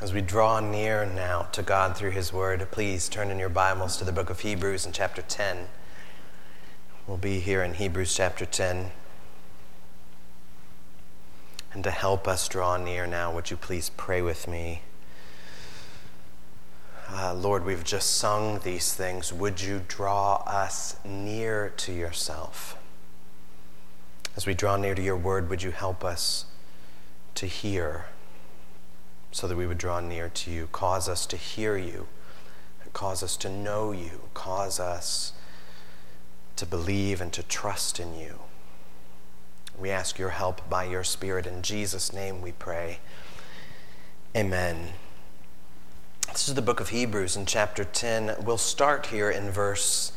As we draw near now to God through His Word, please turn in your Bibles to the book of Hebrews in chapter 10. We'll be here in Hebrews chapter 10. And to help us draw near now, would you please pray with me? Uh, Lord, we've just sung these things. Would you draw us near to yourself? As we draw near to your word, would you help us to hear? So that we would draw near to you. Cause us to hear you, cause us to know you, cause us to believe and to trust in you. We ask your help by your Spirit. In Jesus' name we pray. Amen. This is the book of Hebrews in chapter 10. We'll start here in verse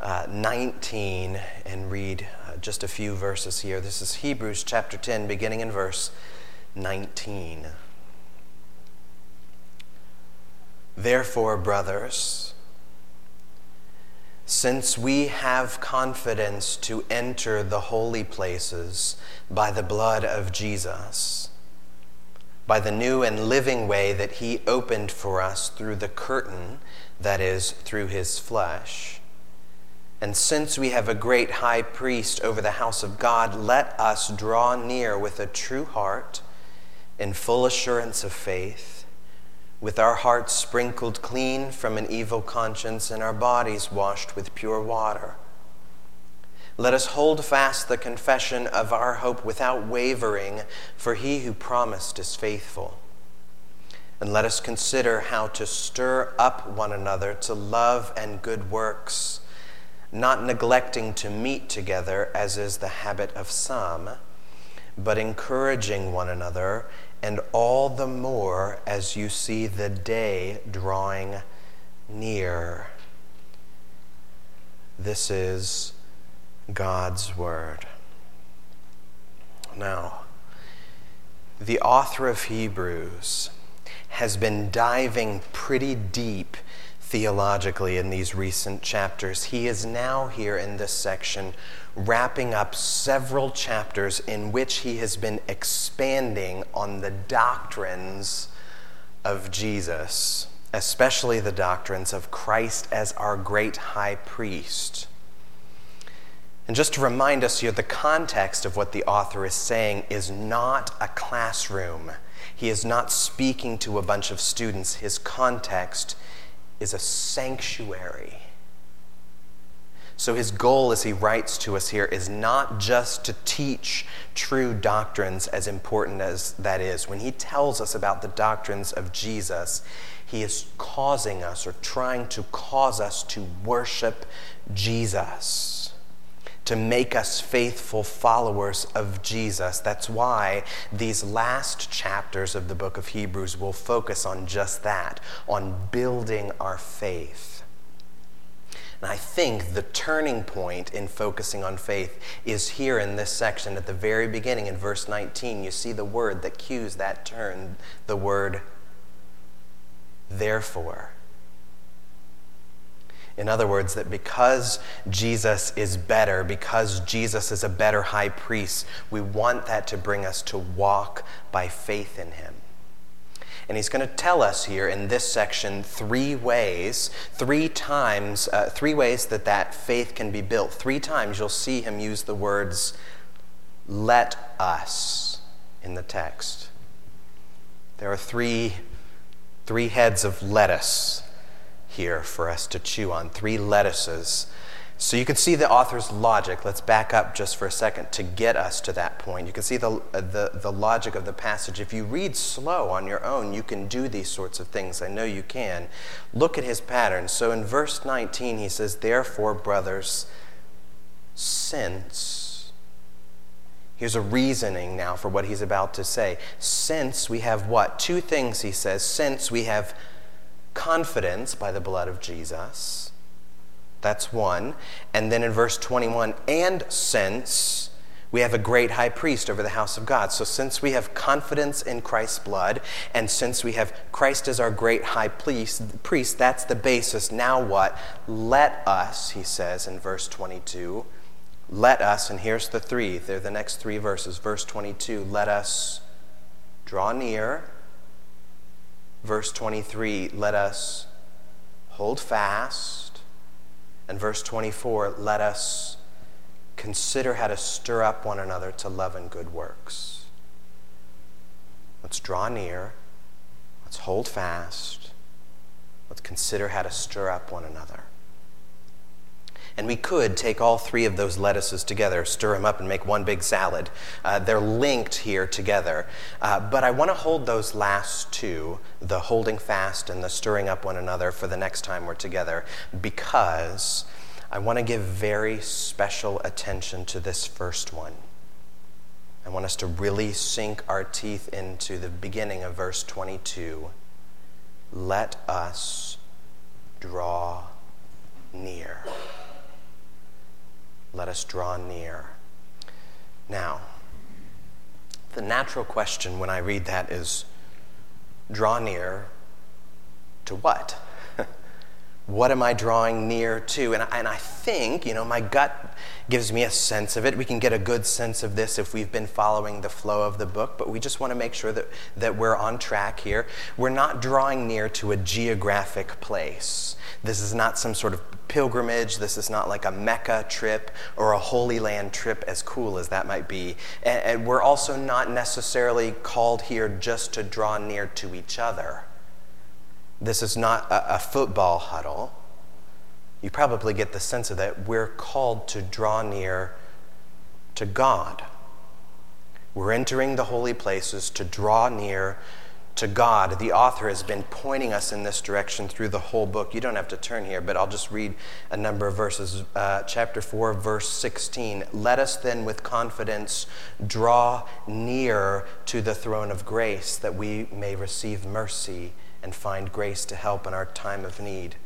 uh, 19 and read uh, just a few verses here. This is Hebrews chapter 10, beginning in verse 19. Therefore, brothers, since we have confidence to enter the holy places by the blood of Jesus, by the new and living way that he opened for us through the curtain, that is, through his flesh, and since we have a great high priest over the house of God, let us draw near with a true heart in full assurance of faith with our hearts sprinkled clean from an evil conscience and our bodies washed with pure water. Let us hold fast the confession of our hope without wavering, for he who promised is faithful. And let us consider how to stir up one another to love and good works, not neglecting to meet together, as is the habit of some, but encouraging one another and all the more as you see the day drawing near. This is God's Word. Now, the author of Hebrews has been diving pretty deep theologically in these recent chapters. He is now here in this section wrapping up several chapters in which he has been expanding on the doctrines of Jesus, especially the doctrines of Christ as our great high priest. And just to remind us here, the context of what the author is saying is not a classroom. He is not speaking to a bunch of students. His context is a sanctuary so, his goal, as he writes to us here, is not just to teach true doctrines, as important as that is. When he tells us about the doctrines of Jesus, he is causing us or trying to cause us to worship Jesus, to make us faithful followers of Jesus. That's why these last chapters of the book of Hebrews will focus on just that, on building our faith. And I think the turning point in focusing on faith is here in this section at the very beginning in verse 19. You see the word that cues that turn, the word therefore. In other words, that because Jesus is better, because Jesus is a better high priest, we want that to bring us to walk by faith in him. And he's going to tell us here in this section three ways, three times, uh, three ways that that faith can be built. Three times you'll see him use the words, let us, in the text. There are three, three heads of lettuce here for us to chew on, three lettuces so you can see the author's logic. Let's back up just for a second to get us to that point. You can see the, the, the logic of the passage. If you read slow on your own, you can do these sorts of things. I know you can. Look at his pattern. So in verse 19, he says, Therefore, brothers, since. Here's a reasoning now for what he's about to say. Since we have what? Two things, he says. Since we have confidence by the blood of Jesus that's one. And then in verse 21, and since we have a great high priest over the house of God. So, since we have confidence in Christ's blood, and since we have Christ as our great high priest, that's the basis. Now, what? Let us, he says in verse 22, let us, and here's the three, they're the next three verses. Verse 22, let us draw near Verse 23, let us hold fast. And verse 24, let us consider how to stir up one another to love and good works. Let's draw near. Let's hold fast. Let's consider how to stir up one another. And we could take all three of those lettuces together, stir them up, and make one big salad. Uh, they're linked here together. Uh, but I want to hold those last two, the holding fast and the stirring up one another, for the next time we're together, because I want to give very special attention to this first one. I want us to really sink our teeth into the beginning of verse 22. Let us draw near let us draw near. Now, the natural question when I read that is draw near to what? What am I drawing near to? And, and I think, you know, my gut gives me a sense of it. We can get a good sense of this if we've been following the flow of the book, but we just want to make sure that, that we're on track here. We're not drawing near to a geographic place. This is not some sort of pilgrimage. This is not like a Mecca trip or a Holy Land trip, as cool as that might be. And, and we're also not necessarily called here just to draw near to each other. This is not a, a football huddle. You probably get the sense of that. We're called to draw near to God. We're entering the holy places to draw near to God. The author has been pointing us in this direction through the whole book. You don't have to turn here, but I'll just read a number of verses. Uh, chapter 4, verse 16. Let us then with confidence draw near to the throne of grace that we may receive mercy and find grace to help in our time of need.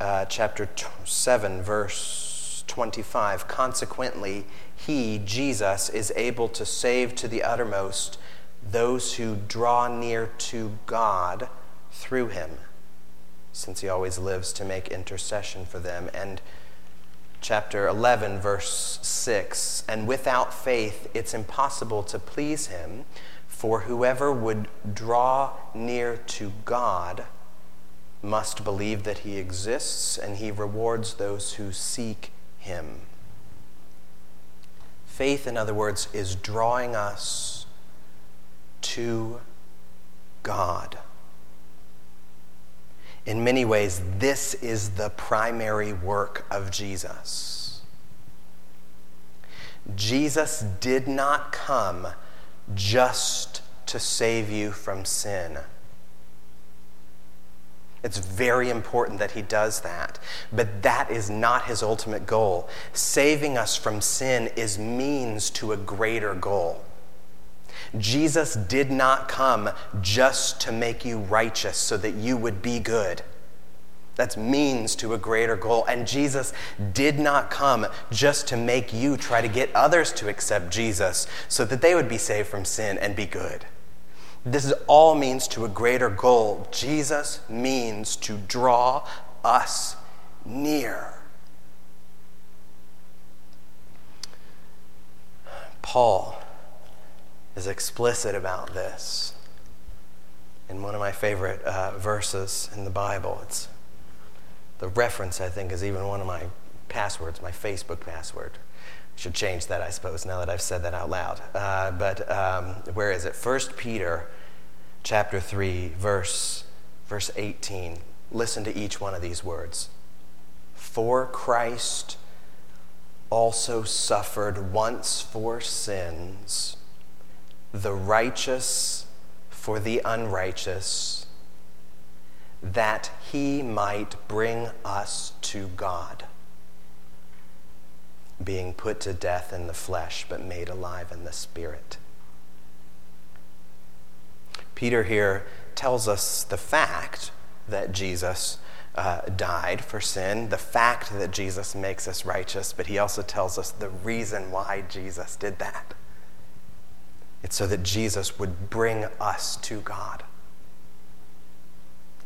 Uh, chapter 7, verse 25. Consequently, he, Jesus, is able to save to the uttermost those who draw near to God through him, since he always lives to make intercession for them. And chapter 11, verse 6 And without faith, it's impossible to please him. For whoever would draw near to God must believe that he exists and he rewards those who seek him. Faith, in other words, is drawing us to God. In many ways, this is the primary work of Jesus. Jesus did not come just to save you from sin. It's very important that he does that. But that is not his ultimate goal. Saving us from sin is means to a greater goal. Jesus did not come just to make you righteous so that you would be good. That's means to a greater goal. And Jesus did not come just to make you try to get others to accept Jesus so that they would be saved from sin and be good. This is all means to a greater goal. Jesus means to draw us near. Paul is explicit about this in one of my favorite uh, verses in the Bible. It's the reference, I think, is even one of my passwords, my Facebook password. Should change that, I suppose, now that I've said that out loud. Uh, but um, where is it? 1 Peter chapter 3, verse, verse 18. Listen to each one of these words. For Christ also suffered once for sins, the righteous for the unrighteous that he might bring us to God, being put to death in the flesh, but made alive in the spirit. Peter here tells us the fact that Jesus uh, died for sin, the fact that Jesus makes us righteous, but he also tells us the reason why Jesus did that. It's so that Jesus would bring us to God.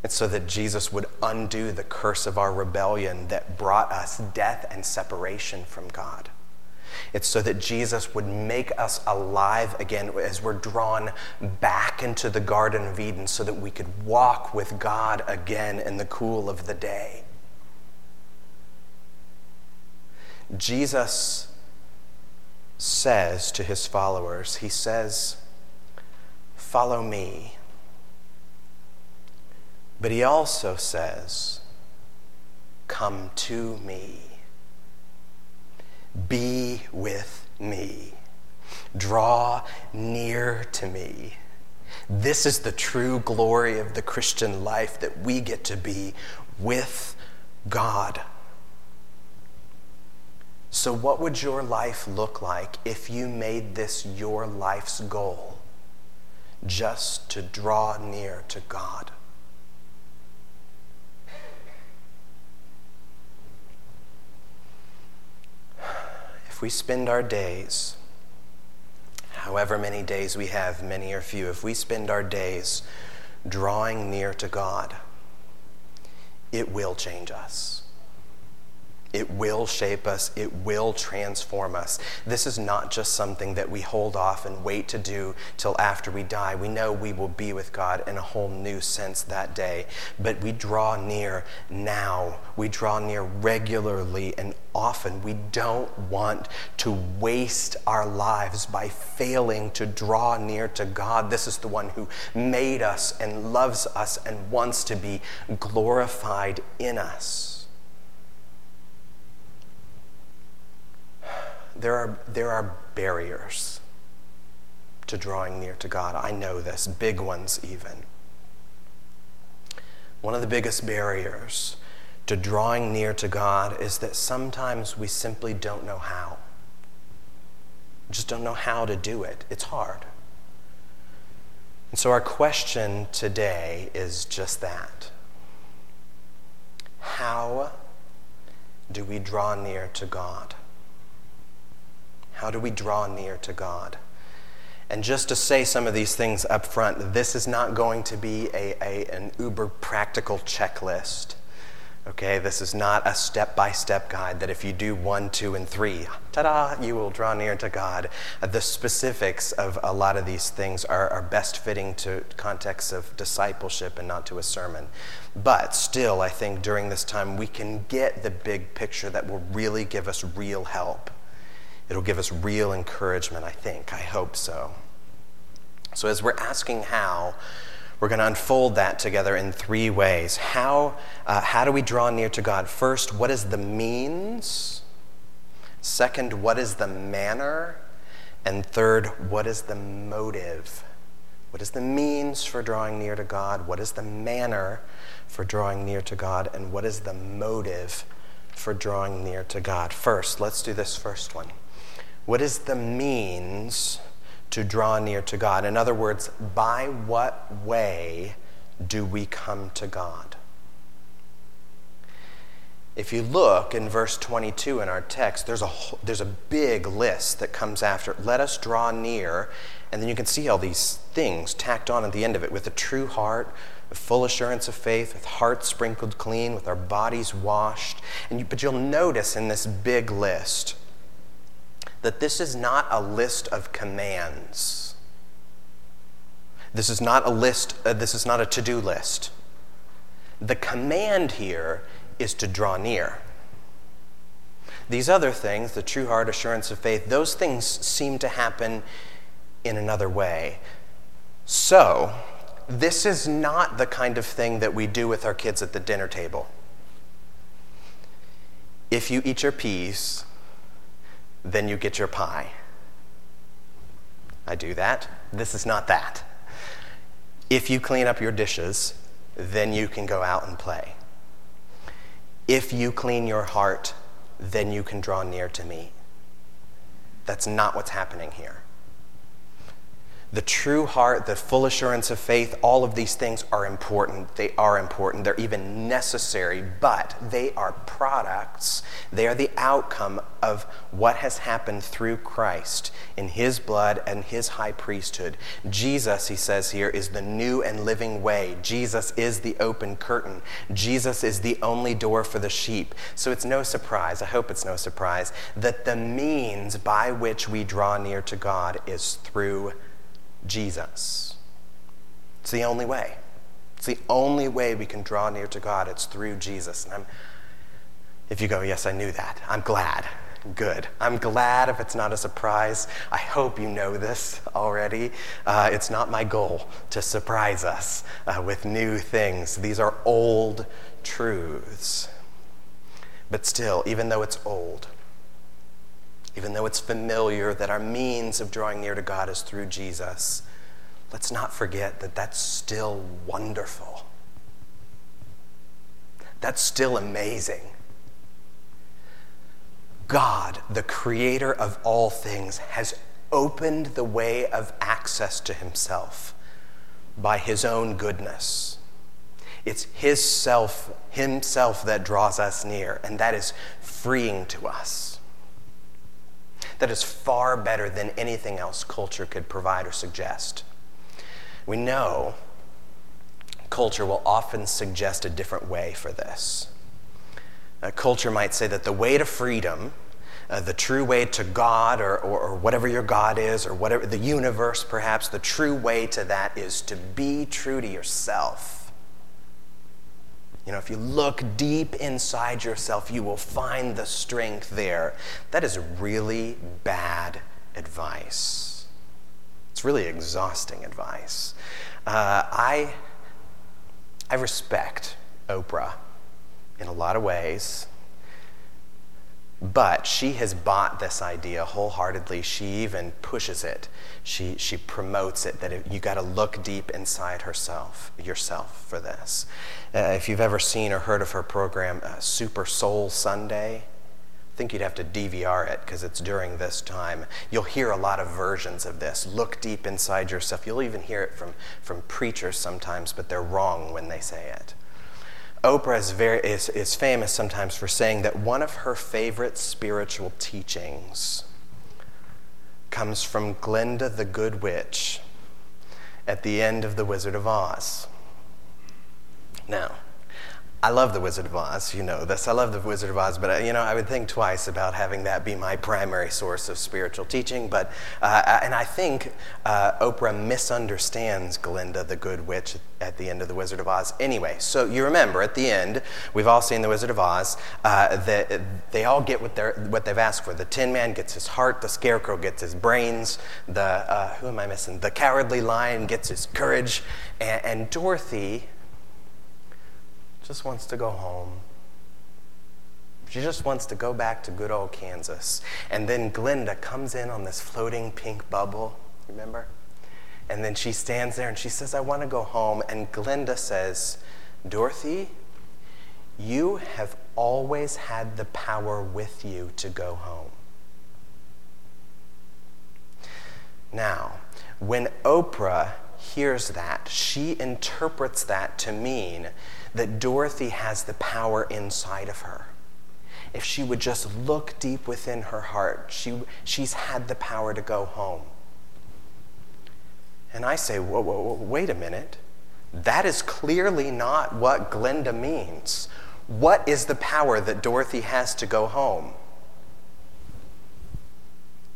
It's so that Jesus would undo the curse of our rebellion that brought us death and separation from God. It's so that Jesus would make us alive again as we're drawn back into the Garden of Eden so that we could walk with God again in the cool of the day. Jesus says to his followers, He says, Follow me. But he also says, Come to me. Be with me. Draw near to me. This is the true glory of the Christian life that we get to be with God. So, what would your life look like if you made this your life's goal? Just to draw near to God. If we spend our days, however many days we have, many or few, if we spend our days drawing near to God, it will change us. It will shape us. It will transform us. This is not just something that we hold off and wait to do till after we die. We know we will be with God in a whole new sense that day. But we draw near now. We draw near regularly and often. We don't want to waste our lives by failing to draw near to God. This is the one who made us and loves us and wants to be glorified in us. There are, there are barriers to drawing near to God. I know this, big ones even. One of the biggest barriers to drawing near to God is that sometimes we simply don't know how. Just don't know how to do it. It's hard. And so, our question today is just that How do we draw near to God? How do we draw near to God? And just to say some of these things up front, this is not going to be a, a, an uber practical checklist. Okay, this is not a step by step guide that if you do one, two, and three, ta da, you will draw near to God. Uh, the specifics of a lot of these things are, are best fitting to contexts of discipleship and not to a sermon. But still, I think during this time we can get the big picture that will really give us real help. It'll give us real encouragement, I think. I hope so. So, as we're asking how, we're going to unfold that together in three ways. How, uh, how do we draw near to God? First, what is the means? Second, what is the manner? And third, what is the motive? What is the means for drawing near to God? What is the manner for drawing near to God? And what is the motive for drawing near to God? First, let's do this first one. What is the means to draw near to God? In other words, by what way do we come to God? If you look in verse 22 in our text, there's a, there's a big list that comes after. Let us draw near. And then you can see all these things tacked on at the end of it with a true heart, with full assurance of faith, with hearts sprinkled clean, with our bodies washed. And you, but you'll notice in this big list, that this is not a list of commands. This is not a list, uh, this is not a to do list. The command here is to draw near. These other things, the true heart, assurance of faith, those things seem to happen in another way. So, this is not the kind of thing that we do with our kids at the dinner table. If you eat your peas, then you get your pie. I do that. This is not that. If you clean up your dishes, then you can go out and play. If you clean your heart, then you can draw near to me. That's not what's happening here. The true heart, the full assurance of faith, all of these things are important. They are important. They're even necessary, but they are products. They are the outcome of what has happened through Christ in his blood and his high priesthood. Jesus, he says here, is the new and living way. Jesus is the open curtain. Jesus is the only door for the sheep. So it's no surprise, I hope it's no surprise, that the means by which we draw near to God is through Jesus. It's the only way. It's the only way we can draw near to God. It's through Jesus. And I'm, if you go, yes, I knew that, I'm glad. Good. I'm glad if it's not a surprise. I hope you know this already. Uh, it's not my goal to surprise us uh, with new things. These are old truths. But still, even though it's old, even though it's familiar that our means of drawing near to God is through Jesus, let's not forget that that's still wonderful. That's still amazing. God, the creator of all things, has opened the way of access to himself by his own goodness. It's his self, himself that draws us near, and that is freeing to us that is far better than anything else culture could provide or suggest. We know culture will often suggest a different way for this. Uh, culture might say that the way to freedom, uh, the true way to God, or, or, or whatever your God is, or whatever the universe perhaps, the true way to that is to be true to yourself you know, if you look deep inside yourself, you will find the strength there. That is really bad advice. It's really exhausting advice. Uh, I, I respect Oprah in a lot of ways. But she has bought this idea wholeheartedly. She even pushes it. She, she promotes it that you got to look deep inside herself, yourself for this. Uh, if you've ever seen or heard of her program, uh, Super Soul Sunday, I think you'd have to DVR it because it's during this time. You'll hear a lot of versions of this. Look deep inside yourself. You'll even hear it from, from preachers sometimes, but they're wrong when they say it. Oprah is, very, is, is famous sometimes for saying that one of her favorite spiritual teachings comes from Glinda the Good Witch at the end of The Wizard of Oz. Now, I love The Wizard of Oz, you know this. I love The Wizard of Oz, but uh, you know, I would think twice about having that be my primary source of spiritual teaching. But, uh, and I think uh, Oprah misunderstands Glinda the Good Witch at the end of The Wizard of Oz. Anyway, so you remember at the end, we've all seen The Wizard of Oz, uh, that they all get what, they're, what they've asked for. The Tin Man gets his heart, the Scarecrow gets his brains, the, uh, who am I missing? The Cowardly Lion gets his courage, and, and Dorothy just wants to go home. She just wants to go back to good old Kansas. And then Glinda comes in on this floating pink bubble, remember? And then she stands there and she says, I want to go home. And Glinda says, Dorothy, you have always had the power with you to go home. Now, when Oprah hears that, she interprets that to mean that Dorothy has the power inside of her. If she would just look deep within her heart, she, she's had the power to go home. And I say, whoa, whoa, whoa, wait a minute. That is clearly not what Glinda means. What is the power that Dorothy has to go home?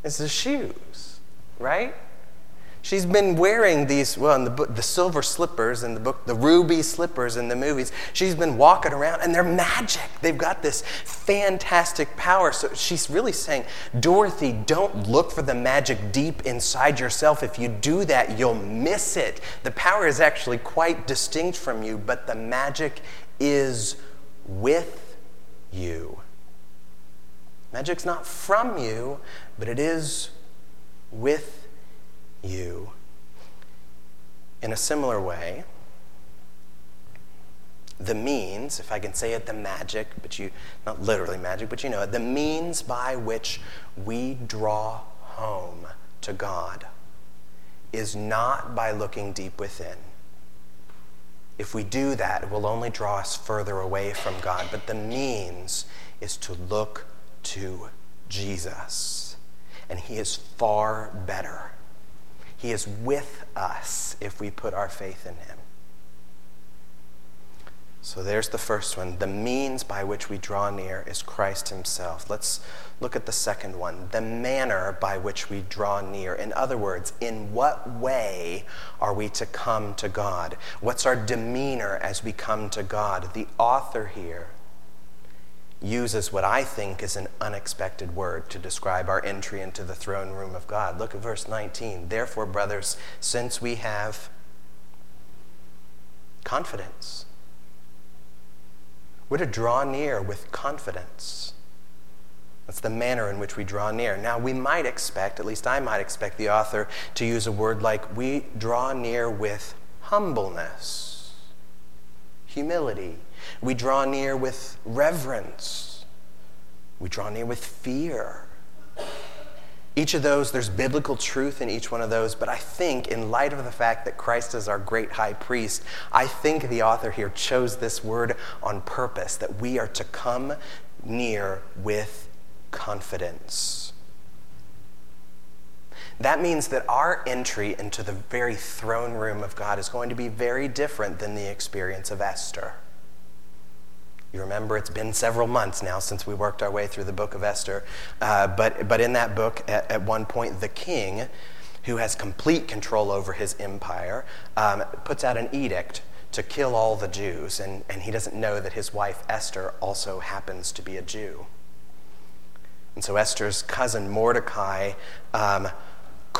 It's the shoes, right? She's been wearing these, well, in the book, the silver slippers in the book, the ruby slippers in the movies. She's been walking around and they're magic. They've got this fantastic power. So she's really saying, Dorothy, don't look for the magic deep inside yourself. If you do that, you'll miss it. The power is actually quite distinct from you, but the magic is with you. Magic's not from you, but it is with you. In a similar way, the means, if I can say it, the magic, but you, not literally magic, but you know it, the means by which we draw home to God is not by looking deep within. If we do that, it will only draw us further away from God. But the means is to look to Jesus. And He is far better. He is with us if we put our faith in Him. So there's the first one. The means by which we draw near is Christ Himself. Let's look at the second one. The manner by which we draw near. In other words, in what way are we to come to God? What's our demeanor as we come to God? The author here uses what I think is an unexpected word to describe our entry into the throne room of God. Look at verse 19. Therefore, brothers, since we have confidence, we're to draw near with confidence. That's the manner in which we draw near. Now, we might expect, at least I might expect the author to use a word like we draw near with humbleness, humility. We draw near with reverence. We draw near with fear. Each of those, there's biblical truth in each one of those, but I think, in light of the fact that Christ is our great high priest, I think the author here chose this word on purpose that we are to come near with confidence. That means that our entry into the very throne room of God is going to be very different than the experience of Esther. You remember it's been several months now since we worked our way through the book of Esther. Uh, but, but in that book, at, at, one point, the king, who has complete control over his empire, um, puts out an edict to kill all the Jews. And, and he doesn't know that his wife, Esther, also happens to be a Jew. And so Esther's cousin, Mordecai, um,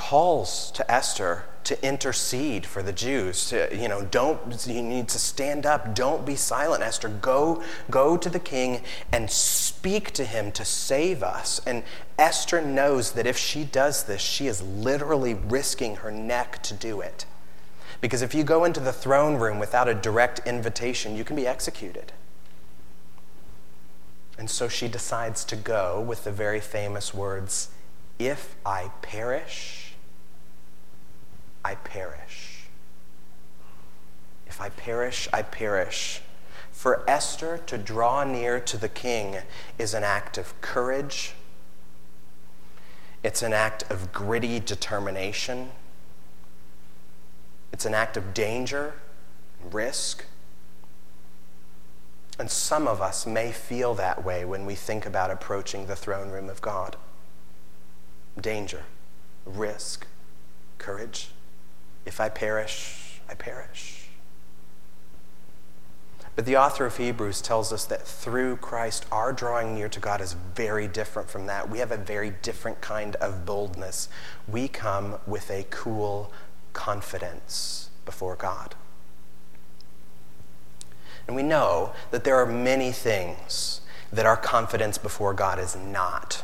calls to Esther to intercede for the Jews. To, you know, don't you need to stand up. Don't be silent, Esther. Go, go to the king and speak to him to save us. And Esther knows that if she does this, she is literally risking her neck to do it. Because if you go into the throne room without a direct invitation, you can be executed. And so she decides to go with the very famous words If I perish, I perish. If I perish, I perish. For Esther to draw near to the king is an act of courage, it's an act of gritty determination, it's an act of danger, risk. And some of us may feel that way when we think about approaching the throne room of God. Danger, risk, courage. If I perish, I perish. But the author of Hebrews tells us that through Christ, our drawing near to God is very different from that. We have a very different kind of boldness. We come with a cool confidence before God. And we know that there are many things that our confidence before God is not.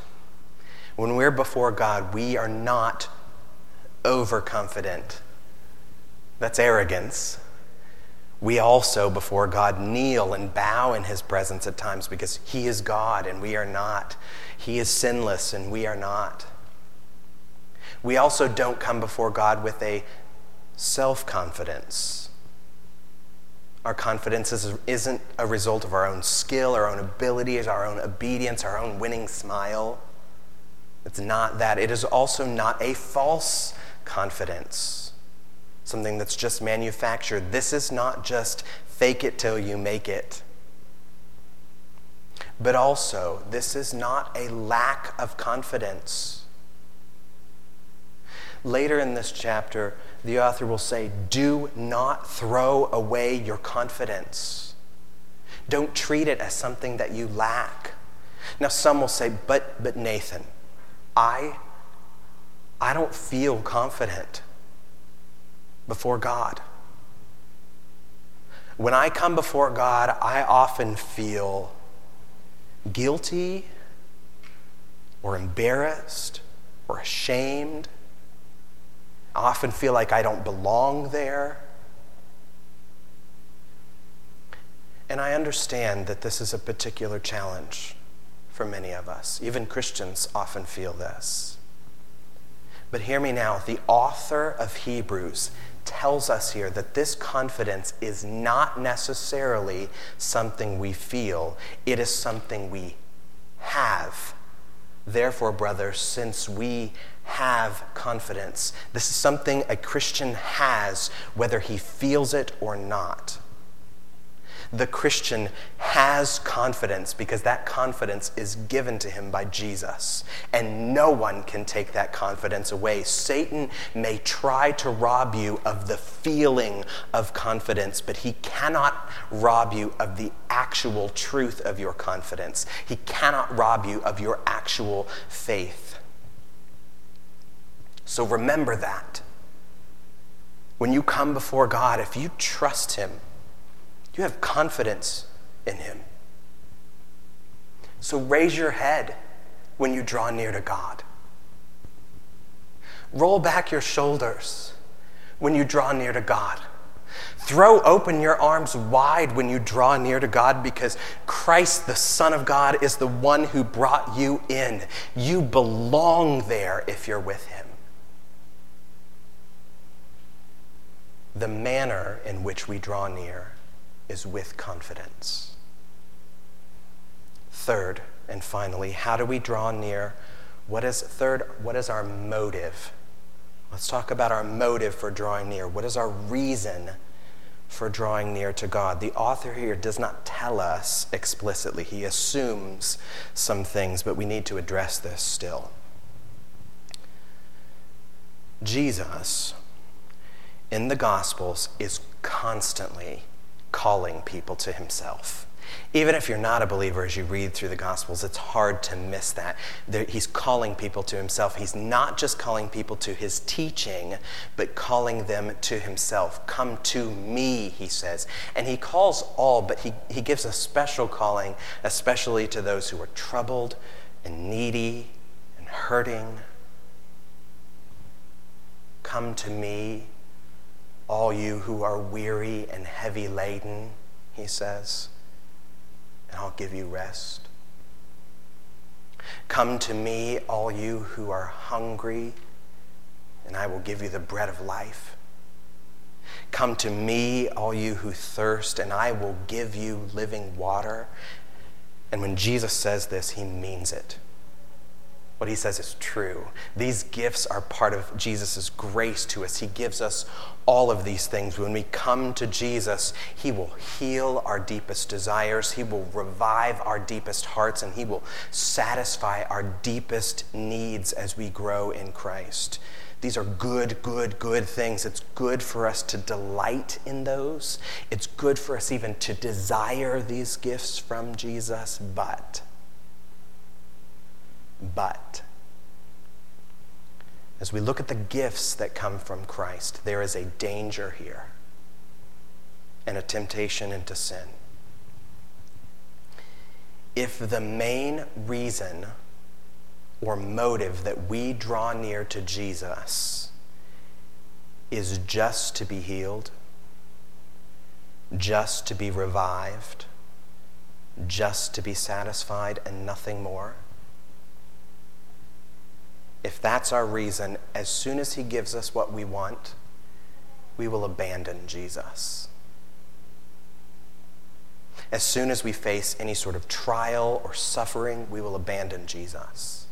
When we're before God, we are not overconfident that's arrogance. We also, before God, kneel and bow in his presence at times because he is God and we are not. He is sinless and we are not. We also don't come before God with a self confidence. Our confidence is, isn't a result of our own skill, our own abilities, our own obedience, our own winning smile. It's not that. It is also not a false confidence something that's just manufactured. This is not just fake it till you make it. But also, this is not a lack of confidence. Later in this chapter, the author will say, Do not throw away your confidence. Don't treat it as something that you lack. Now, some will say, But, but Nathan, I, I don't feel confident before God. When I come before God, I often feel guilty or embarrassed or ashamed. I often feel like I don't belong there. And I understand that this is a particular challenge for many of us. Even Christians often feel this. But hear me now the author of Hebrews tells us here that this confidence is not necessarily something we feel, it is something we have. Therefore, brothers, since we have confidence, this is something a Christian has, whether he feels it or not the Christian has confidence because that confidence is given to him by Jesus. And no one can take that confidence away. Satan may try to rob you of the feeling of confidence, but he cannot rob you of the actual truth of your confidence. He cannot rob you of your actual faith. So remember that. When you come before God, if you trust Him, you have confidence in Him. So raise your head when you draw near to God. Roll back your shoulders when you draw near to God. Throw open your arms wide when you draw near to God because Christ, the Son of God, is the one who brought you in. You belong there if you're with Him. The manner in which we draw near is with confidence. Third, and finally, how do we draw near? What is third? What is our motive? Let's talk about our motive for drawing near. What is our reason for drawing near to God? The author here does not tell us explicitly. He assumes some things, but we need to address this still. Jesus in the Gospels is constantly calling people to himself. Even if you're not a believer, as you read through the Gospels, it's hard to miss that. he's calling people to himself. He's not just calling people to his teaching, but calling them to himself. Come to me, he says. And he calls all, but he, he gives a special calling, especially to those who are troubled and needy and hurting. Come to me, all you who are weary and heavy laden, he says, and I'll give you rest. Come to me, all you who are hungry, and I will give you the bread of life. Come to me, all you who thirst, and I will give you living water. And when Jesus says this, he means it. What he says is true. These gifts are part of Jesus' grace to us. He gives us all of these things. When we come to Jesus, he will heal our deepest desires, he will revive our deepest hearts, and he will satisfy our deepest needs as we grow in Christ. These are good, good, good things. It's good for us to delight in those. It's good for us even to desire these gifts from Jesus, but but as we look at the gifts that come from Christ, there is a danger here and a temptation into sin. If the main reason or motive that we draw near to Jesus is just to be healed, just to be revived, just to be satisfied, and nothing more if that's our reason, as soon as He gives us what we want, we will abandon Jesus. As soon as we face any sort of trial or suffering, we will abandon Jesus.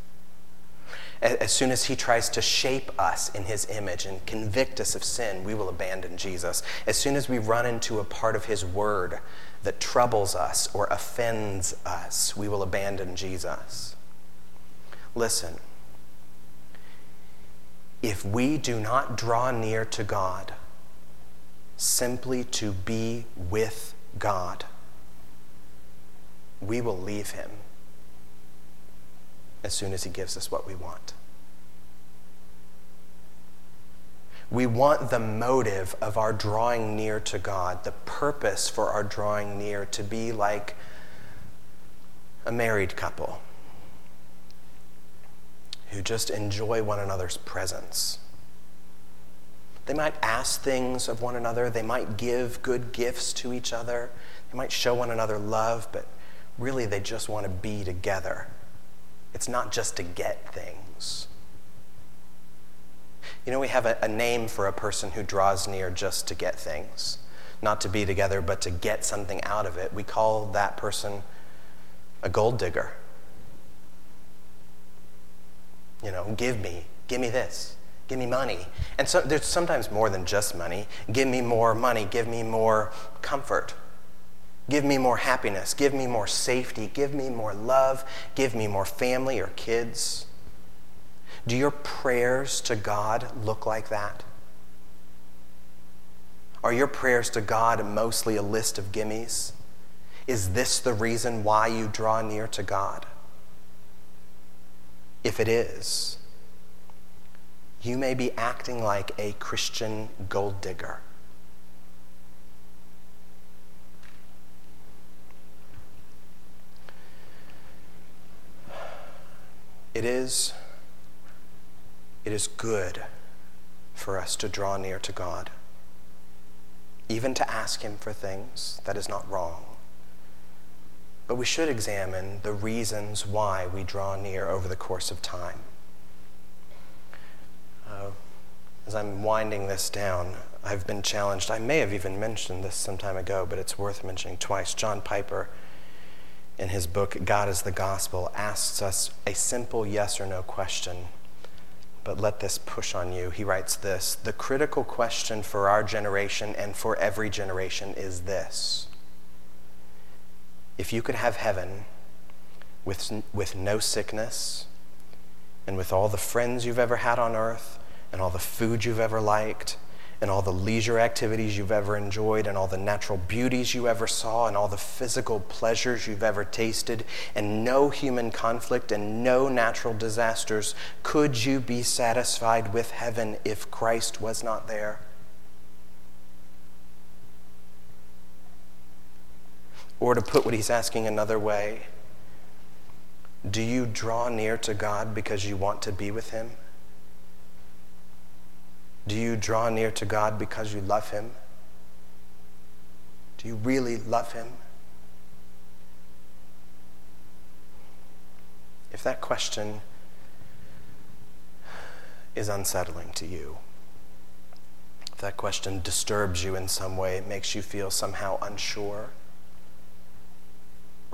As soon as he tries to shape us in his image and convict us of sin, we will abandon Jesus. As soon as we run into a part of his word that troubles us or offends us, we will abandon Jesus. Listen if we do not draw near to God simply to be with God, we will leave Him as soon as He gives us what we want. We want the motive of our drawing near to God, the purpose for our drawing near, to be like a married couple who just enjoy one another's presence. They might ask things of one another, they might give good gifts to each other, they might show one another love, but really they just want to be together. It's not just to get things. You know, we have a, a name for a person who draws near just to get things, not to be together, but to get something out of it. We call that person a gold digger. You know, give me, give me this, give me money. And so there's sometimes more than just money. Give me more money, give me more comfort. Give me more happiness. Give me more safety. Give me more love. Give me more family or kids. Do your prayers to God look like that? Are your prayers to God mostly a list of gimmies? Is this the reason why you draw near to God? If it is, you may be acting like a Christian gold digger. It is, it is good for us to draw near to God, even to ask Him for things. That is not wrong. But we should examine the reasons why we draw near over the course of time. Uh, as I'm winding this down, I've been challenged. I may have even mentioned this some time ago, but it's worth mentioning twice. John Piper in his book, God is the Gospel, asks us a simple yes or no question. But let this push on you. He writes this The critical question for our generation and for every generation is this If you could have heaven with, with no sickness, and with all the friends you've ever had on earth, and all the food you've ever liked, and all the leisure activities you've ever enjoyed, and all the natural beauties you ever saw, and all the physical pleasures you've ever tasted, and no human conflict and no natural disasters, could you be satisfied with heaven if Christ was not there? Or to put what he's asking another way, do you draw near to God because you want to be with him? Do you draw near to God because you love Him? Do you really love Him? If that question is unsettling to you, if that question disturbs you in some way, it makes you feel somehow unsure,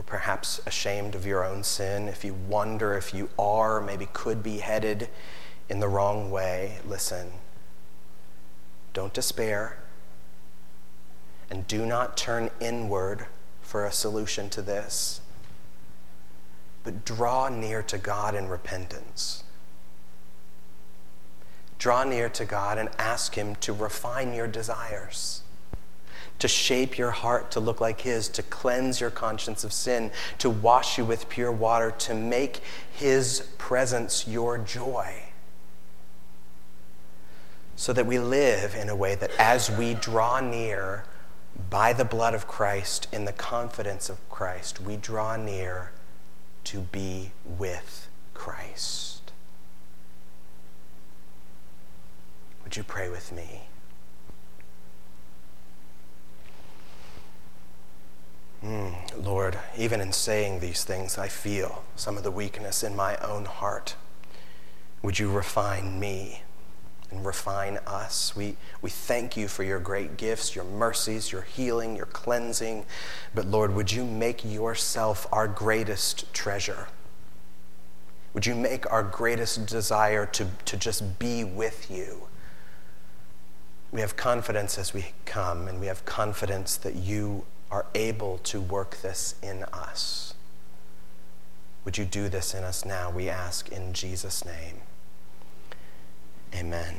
or perhaps ashamed of your own sin, if you wonder if you are, maybe could be headed in the wrong way, listen. Don't despair. And do not turn inward for a solution to this, but draw near to God in repentance. Draw near to God and ask Him to refine your desires, to shape your heart to look like His, to cleanse your conscience of sin, to wash you with pure water, to make His presence your joy so that we live in a way that as we draw near by the blood of Christ, in the confidence of Christ, we draw near to be with Christ. Would you pray with me? Mm, Lord, even in saying these things, I feel some of the weakness in my own heart. Would you refine me? and refine us. We, we thank you for your great gifts, your mercies, your healing, your cleansing. But Lord, would you make yourself our greatest treasure? Would you make our greatest desire to, to just be with you? We have confidence as we come, and we have confidence that you are able to work this in us. Would you do this in us now? We ask in Jesus' name. Amen.